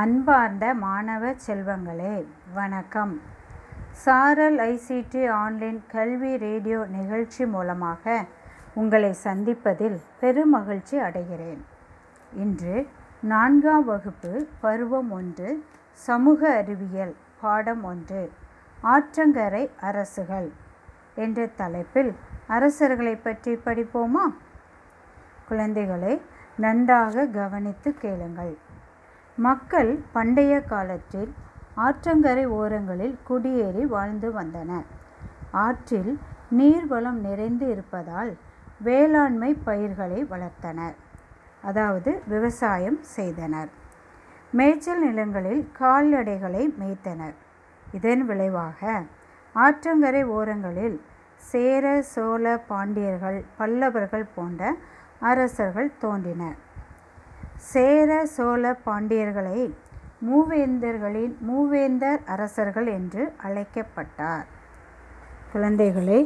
அன்பார்ந்த மாணவ செல்வங்களே வணக்கம். சாரல் ஐசிடி ஆன்லைன் கல்வி ரேடியோ நிகழ்ச்சி மூலமாக உங்களை சந்திப்பதில் பெருமகிழ்ச்சி அடைகிறேன். இன்று நான்காம் வகுப்பு பருவம் ஒன்று சமூக அறிவியல் பாடம் ஒன்று ஆற்றங்கரை அரசுகள் என்ற தலைப்பில் அரசர்களை பற்றி படிப்போமா? குழந்தைகளை நன்றாக கவனித்து கேளுங்கள். மக்கள் பண்டைய காலத்தில் ஆற்றங்கரை ஓரங்களில் குடியேறி வாழ்ந்து வந்தனர். ஆற்றில் நீர்வளம் நிறைந்து இருப்பதால் வேளாண்மை பயிர்களை வளர்த்தனர். அதாவது விவசாயம் செய்தனர். மேய்ச்சல் நிலங்களில் கால்நடைகளை மேய்த்தனர். இதன் விளைவாக ஆற்றங்கரை ஓரங்களில் சேர சோழ பாண்டியர்கள் பல்லவர்கள் போன்ற அரசர்கள் தோன்றினர். சேர சோழ பாண்டியர்களை மூவேந்தர்களின் மூவேந்தர் அரசர்கள் என்று அழைக்கப்பட்டார். குழந்தைகளை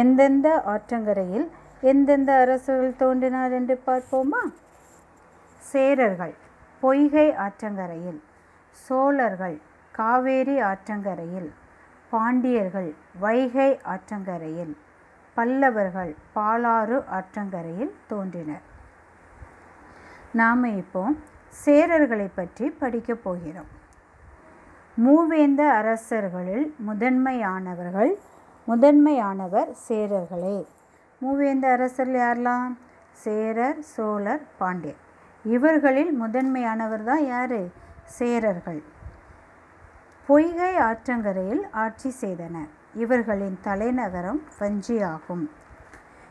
எந்தெந்த ஆற்றங்கரையில் எந்தெந்த அரசர்கள் தோன்றினார் என்று பார்ப்போமா? சேரர்கள் பொய்கை ஆற்றங்கரையில் சோழர்கள் காவேரி ஆற்றங்கரையில் பாண்டியர்கள் வைகை ஆற்றங்கரையில் பல்லவர்கள் பாலாறு ஆற்றங்கரையில் தோன்றினர். நாம் இப்போ சேரர்களை பற்றி படிக்கப் போகிறோம். மூவேந்த அரசர்களில் முதன்மையானவர்கள் முதன்மையானவர் சேரர்களே. மூவேந்த அரசர்கள் யாரெல்லாம் சேரர் சோழர் பாண்டியர். இவர்களில் முதன்மையானவர் தான் யார்? சேரர்கள். பொய்கை ஆற்றங்கரையில் ஆட்சி செய்தனர். இவர்களின் தலைநகரம் வஞ்சி ஆகும்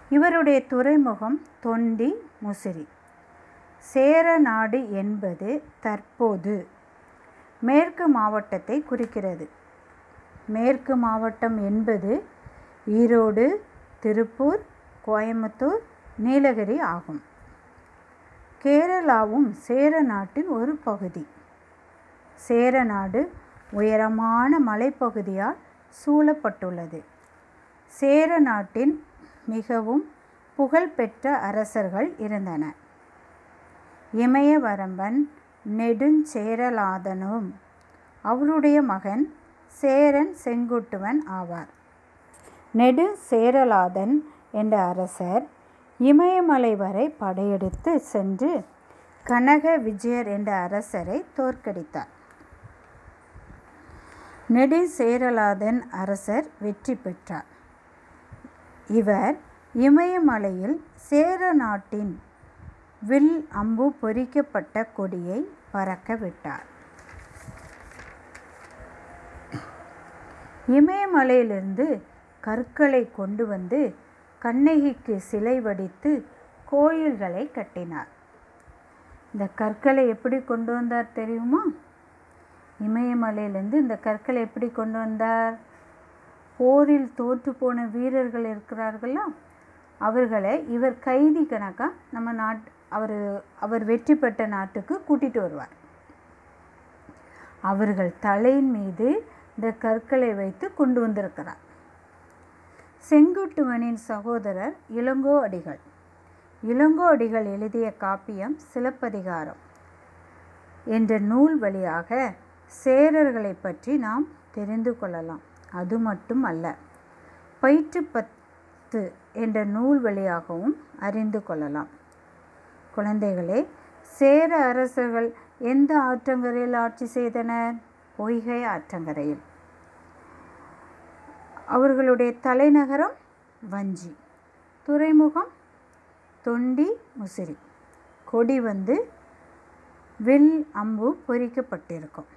இவருடைய துறைமுகம் தொண்டி முசிறி. சேர நாடு என்பது தற்போது. மேற்கு மாவட்டத்தை குறிக்கிறது. மேற்கு மாவட்டம் என்பது ஈரோடு திருப்பூர் கோயம்புத்தூர் நீலகிரி ஆகும். கேரளாவும் சேர நாட்டின் ஒரு பகுதி. சேர நாடு உயரமான மலைப்பகுதியால் சூழப்பட்டுள்ளது. சேர நாட்டின் மிகவும் புகழ்பெற்ற அரசர்கள் இருந்தனர். இமயவரம்பன் நெடுஞ்சேரலாதனும். அவருடைய மகன் சேரன் செங்குட்டுவன் ஆவார். நெடுஞ்சேரலாதன் என்ற அரசர் இமயமலை வரை படையெடுத்து சென்று கனக விஜயர் என்ற அரசரை தோற்கடித்தார். நெடுஞ்சேரலாதன் அரசர் வெற்றி பெற்றார். இவர் இமயமலையில் சேர நாட்டின் வில் அம்பு பொறிக்கப்பட்ட கொடியை பறக்க விட்டார். இமயமலையிலிருந்து கற்களை கொண்டு வந்து கண்ணகிக்கு சிலை வடித்து கோயில்களை கட்டினார். இந்த கற்களை எப்படி கொண்டு வந்தார் தெரியுமா? இமயமலையிலேருந்து இந்த கற்களை எப்படி கொண்டு வந்தார்? போரில் தோற்று போன வீரர்கள் இருக்கிறார்களா? அவர்களை இவர் கைதி கணக்காக நம்ம நாட் அவர் அவர் வெற்றி பெற்ற நாட்டுக்கு கூட்டிகிட்டு வருவார். அவர்கள் தலையின் மீது இந்த கற்களை வைத்து கொண்டு வந்திருக்கிறார். செங்குட்டுவனின் சகோதரர் இளங்கோ அடிகள். இளங்கோ அடிகள் எழுதிய காப்பியம் சிலப்பதிகாரம். என்ற நூல் வழியாக சேரர்களை பற்றி நாம் தெரிந்து கொள்ளலாம். அது மட்டும் அல்ல பயிற்று பத்து என்ற நூல் வழியாகவும் அறிந்து கொள்ளலாம். குழந்தைகளே சேர அரசர்கள் எந்த ஆற்றங்கரையில் ஆட்சி செய்தனர்? பொய்கை ஆற்றங்கரையில். அவர்களுடைய தலைநகரம் வஞ்சி. துறைமுகம் தொண்டி முசிறி. கொடி வந்து வில் அம்பு பொறிக்கப்பட்டிருக்கும்.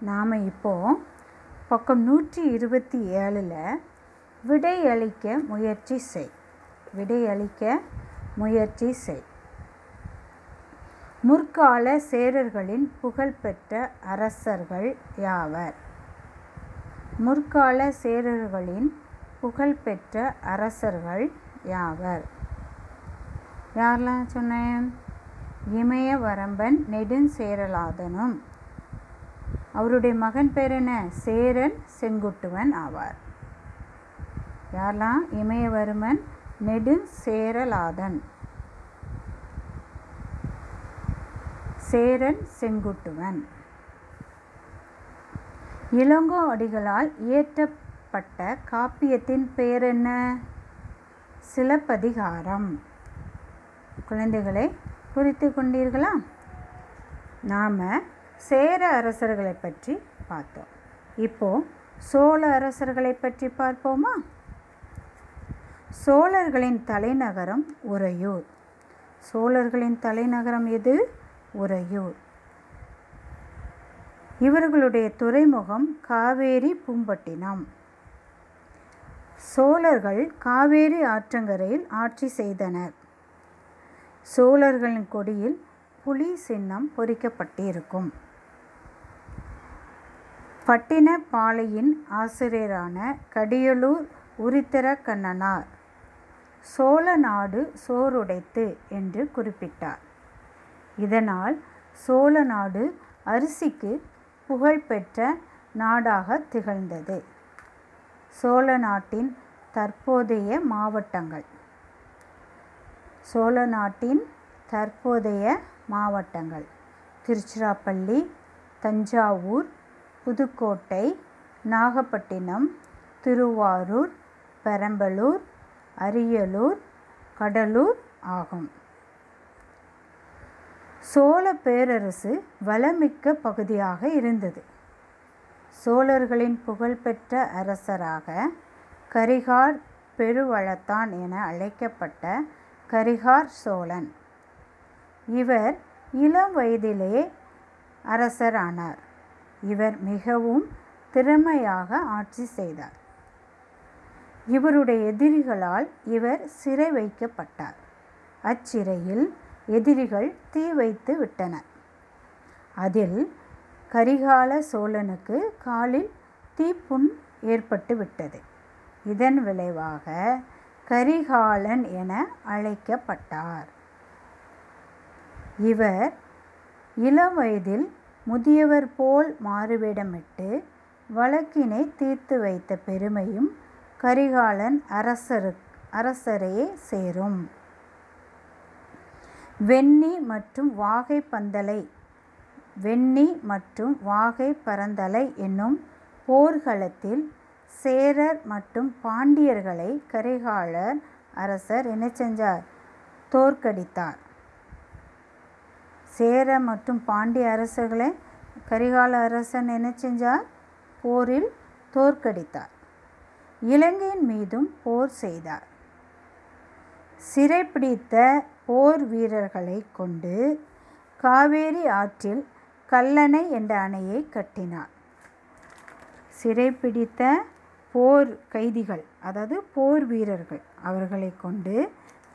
நாம் இப்போது பக்கம் நூற்றி இருபத்தி ஏழில் விடையளிக்க முயற்சி செய். விடையளிக்க முயற்சி செய். முற்கால சேரர்களின் புகழ்பெற்ற அரசர்கள் யாவர்? முற்கால சேரர்களின் புகழ்பெற்ற அரசர்கள் யாவர்? யாரெல்லாம் சொன்னேன்? இமயவரம்பன் நெடுஞ்சேரலாதனும். அவருடைய மகன் பேர் என்ன? சேரன் செங்குட்டுவன் ஆவார். யாரெல்லாம்? இமயவர்மன் நெடுஞ்சேரலாதன். சேரன் செங்குட்டுவன். இளங்கோ அடிகளால் இயற்றப்பட்ட காப்பியத்தின் பெயர் என்ன சிலப்பதிகாரம். குழந்தைகளை குறித்து கொண்டீர்களா? நாம் சேர அரசர்களை பற்றி பார்த்தோம். இப்போ சோழ அரசர்களை பற்றி பார்ப்போமா? சோழர்களின் தலைநகரம் உறையூர். சோழர்களின் தலைநகரம் எது? உறையூர். இவர்களுடைய துறைமுகம் காவேரி பூம்பட்டினம். சோழர்கள் காவேரி ஆற்றங்கரையில் ஆட்சி செய்தனர். சோழர்களின் கொடியில் புலி சின்னம் பொறிக்கப்பட்டிருக்கும். பட்டினப்பாளையின் ஆசிரியரான கடியலூர் உரித்திர கண்ணனார் சோழ நாடு சோறுடைத்து என்று குறிப்பிட்டார். இதனால் சோழ நாடு அரிசிக்கு புகழ்பெற்ற நாடாக திகழ்ந்தது. சோழ நாட்டின் தற்போதைய மாவட்டங்கள். சோழ நாட்டின் தற்போதைய மாவட்டங்கள். திருச்சிராப்பள்ளி தஞ்சாவூர் புதுக்கோட்டை நாகப்பட்டினம் திருவாரூர் பெரம்பலூர் அரியலூர் கடலூர் ஆகும். சோழ பேரரசு வளமிக்க பகுதியாக இருந்தது. சோழர்களின் புகழ்பெற்ற அரசராக கரிகார் பெருவளத்தான் என அழைக்கப்பட்ட கரிகார் சோழன். இவர் இளம் வயதிலே அரசரானார். இவர் மிகவும் திறமையாக ஆட்சி செய்தார். இவருடைய எதிரிகளால் இவர் சிறை வைக்கப்பட்டார். அச்சிறையில் எதிரிகள் தீ வைத்து விட்டனர் அதில் கரிகால சோழனுக்கு காலில் தீப்புண் ஏற்பட்டு விட்டது. இதன் விளைவாக கரிகாலன் என அழைக்கப்பட்டார். இவர் இளம் வயதில் முதியவர் போல் மாறுவிடமிட்டு வழக்கினை தீர்த்து வைத்த பெருமையும் கரிகாலன் அரசரு அரசரையே சேரும். வெண்ணி மற்றும் வாகை பந்தலை. வெண்ணி மற்றும் வாகை பரந்தலை என்னும் போர்களத்தில் சேரர் மற்றும் பாண்டியர்களை கரிகாலர் அரசர் என்ன செஞ்சார்? தோற்கடித்தார். சேர மற்றும் பாண்டிய அரசர்களை கரிகால அரசன் என்ன செஞ்சார்? போரில் தோற்கடித்தார். இலங்கையின் மீதும் போர் செய்தார். சிறைப்பிடித்த போர் வீரர்களை கொண்டு காவேரி ஆற்றில் கல்லணை என்ற அணையை கட்டினார். சிறைப்பிடித்த போர் கைதிகள் அதாவது போர் வீரர்கள் அவர்களை கொண்டு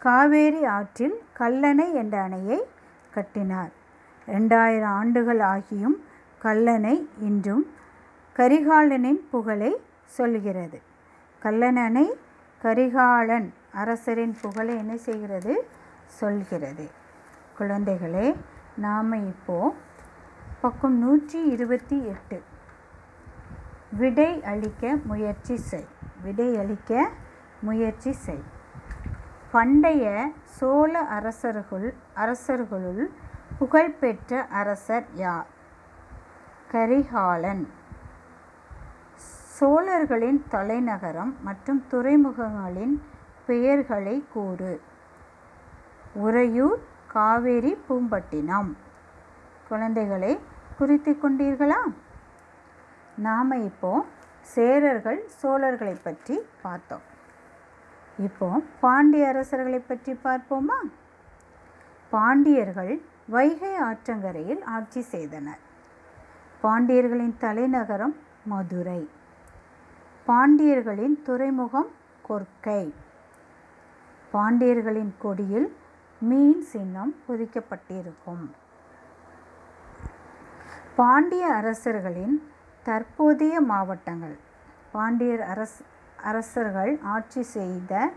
காவேரி ஆற்றில் கல்லணை என்ற அணையை கட்டினார். ரெண்டாயிரம் ஆண்டுகள் ஆகியும் கல்லணை இன்றும் கரிகாலனின் புகழை சொல்கிறது. கல்லணனை கரிகாலன் அரசரின் புகழை என்ன செய்கிறது? சொல்கிறது. குழந்தைகளே நாம் இப்போது பக்கம் நூற்றி இருபத்தி எட்டு. விடை அளிக்க முயற்சி செய். விடை அளிக்க முயற்சி செய். பண்டைய சோழ அரசர்கள் அரசர்களுள் புகழ்பெற்ற அரசர் யார்? கரிகாலன். சோழர்களின் தலைநகரம் மற்றும் துறைமுகங்களின் பெயர்களை கூறு. உறையூர் காவேரி பூம்பட்டினம். குழந்தைகளை குறித்து கொண்டீர்களா? நாம் இப்போ சேரர்கள் சோழர்களை பற்றி பார்த்தோம். இப்போ பாண்டிய அரசர்களை பற்றி பார்ப்போமா? பாண்டியர்கள் வைகை ஆற்றங்கரையில் ஆட்சி செய்தனர். பாண்டியர்களின் தலைநகரம் மதுரை. பாண்டியர்களின் துறைமுகம் கொர்க்கை பாண்டியர்களின் கொடியில் மீன் சின்னம் பொதிக்கப்பட்டிருக்கும். பாண்டிய அரசர்களின் தற்போதைய மாவட்டங்கள். பாண்டியர் அரச அரசர்கள் ஆட்சி செய்த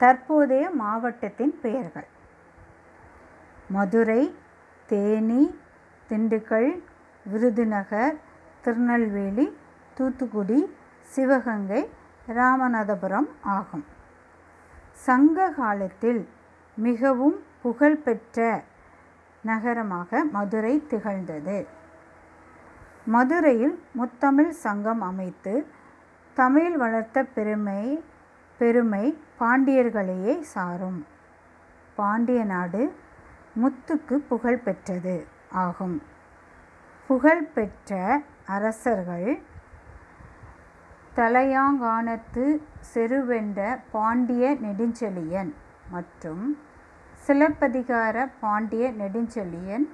தற்போதைய மாவட்டத்தின் பெயர்கள். மதுரை தேனி திண்டுக்கல் விருதுநகர் திருநெல்வேலி தூத்துக்குடி சிவகங்கை ராமநாதபுரம் ஆகும். சங்க காலத்தில் மிகவும் புகழ்பெற்ற நகரமாக மதுரை திகழ்ந்தது. மதுரையில் முத்தமிழ் சங்கம் அமைத்து தமிழ் வளர்த்த பெருமை பெருமை பாண்டியர்களையே சாரும். பாண்டிய நாடு முத்துக்கு புகழ் பெற்றது ஆகும். புகழ்பெற்ற அரசர்கள் தலையாங்கானத்து செருவென்ற பாண்டிய நெடுஞ்செழியன் மற்றும் சிலப்பதிகார பாண்டிய நெடுஞ்செழியன்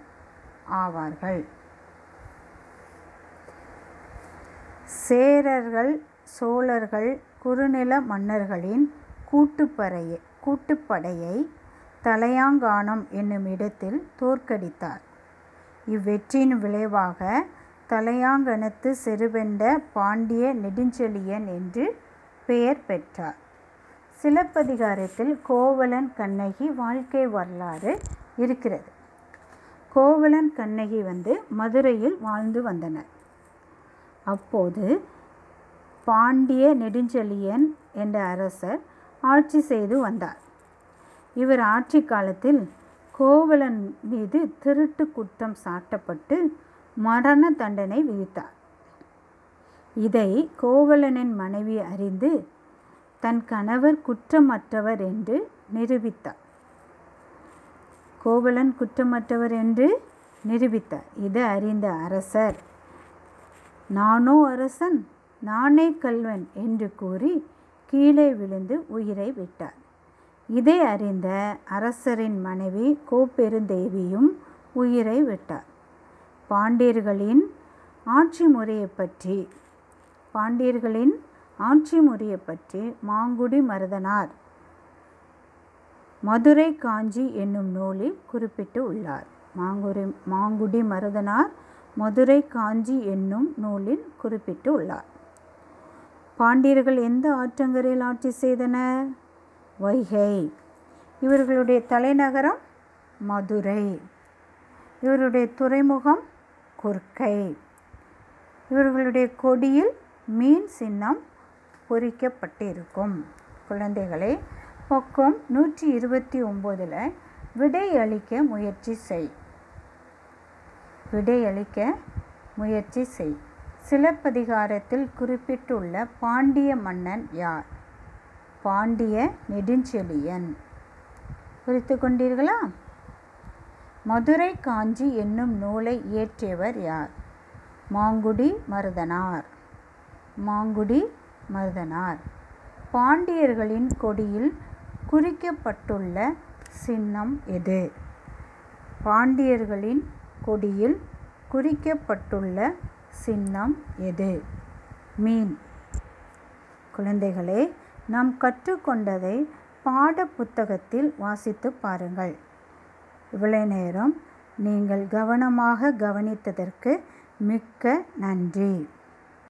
ஆவார்கள். சேரர்கள் சோழர்கள் குறுநில மன்னர்களின் கூட்டுப்படையை கூட்டுப்படையை தலையாங்கானம் என்னும் இடத்தில் தோற்கடித்தார். இவ்வெற்றியின் விளைவாக தலையாங்கனத்து செருவென்ற பாண்டிய நெடுஞ்செழியன் என்று பெயர் பெற்றார். சிலப்பதிகாரத்தில் கோவலன் கண்ணகி வாழ்க்கை வரலாறு இருக்கிறது. கோவலன் கண்ணகி வந்து மதுரையில் வாழ்ந்து வந்தனர். அப்போது பாண்டிய நெடுஞ்செழியன் என்ற அரசர் ஆட்சி செய்து வந்தார். இவர் ஆட்சி காலத்தில் கோவலன் மீது திருட்டு குற்றம் சாட்டப்பட்டு மரண தண்டனை விதித்தார். இதை கோவலனின் மனைவி அறிந்து தன் கணவர் குற்றமற்றவர் என்று நிரூபித்தார். கோவலன் குற்றமற்றவர் என்று நிரூபித்தார். இதை அறிந்த அரசர் நானோ அரசன் நானே கல்வன் என்று கூறி கீழே விழுந்து உயிரை விட்டார். இதை அறிந்த அரசரின் மனைவி கோப்பெருந்தேவியும் உயிரை விட்டார். பாண்டியர்களின் ஆட்சி முறையை பற்றி. பாண்டியர்களின் ஆட்சி முறையை பற்றி மாங்குடி மருதனார் மதுரை காஞ்சி என்னும் நூலில் குறிப்பிட்டு உள்ளார். மாங்குடி மாங்குடி மருதனார் மதுரை காஞ்சி என்னும் நூலில் குறிப்பிட்டு உள்ளார். பாண்டியர்கள் எந்த ஆற்றங்கரையில் ஆட்சி செய்தனர்? வைகை. இவர்களுடைய தலைநகரம் மதுரை. இவருடைய துறைமுகம் குர்க்கை இவர்களுடைய கொடியில் மீன் சின்னம் பொறிக்கப்பட்டிருக்கும். குழந்தைகளை பக்கம் நூற்றி இருபத்தி ஒம்போதில் விடை அளிக்க முயற்சி செய். விடையளிக்க முயற்சி செய். சிலப்பதிகாரத்தில் குறிப்பிட்டுள்ள பாண்டிய மன்னன் யார்? பாண்டிய நெடுஞ்செழியன். குறித்து கொண்டீர்களா? மதுரை காஞ்சி என்னும் நூலை இயற்றியவர் யார்? மாங்குடி மருதனார். மாங்குடி மருதனார். பாண்டியர்களின் கொடியில் குறிக்கப்பட்டுள்ள சின்னம் எது? பாண்டியர்களின் கொடியில் குறிக்கப்பட்டுள்ள சின்னம் எது? மீன். குழந்தைகளே நாம் கற்றுக்கொண்டதை பாட புத்தகத்தில் வாசித்து பாருங்கள். இவ்வளோ நேரம் நீங்கள் கவனமாக கவனித்ததற்கு மிக்க நன்றி.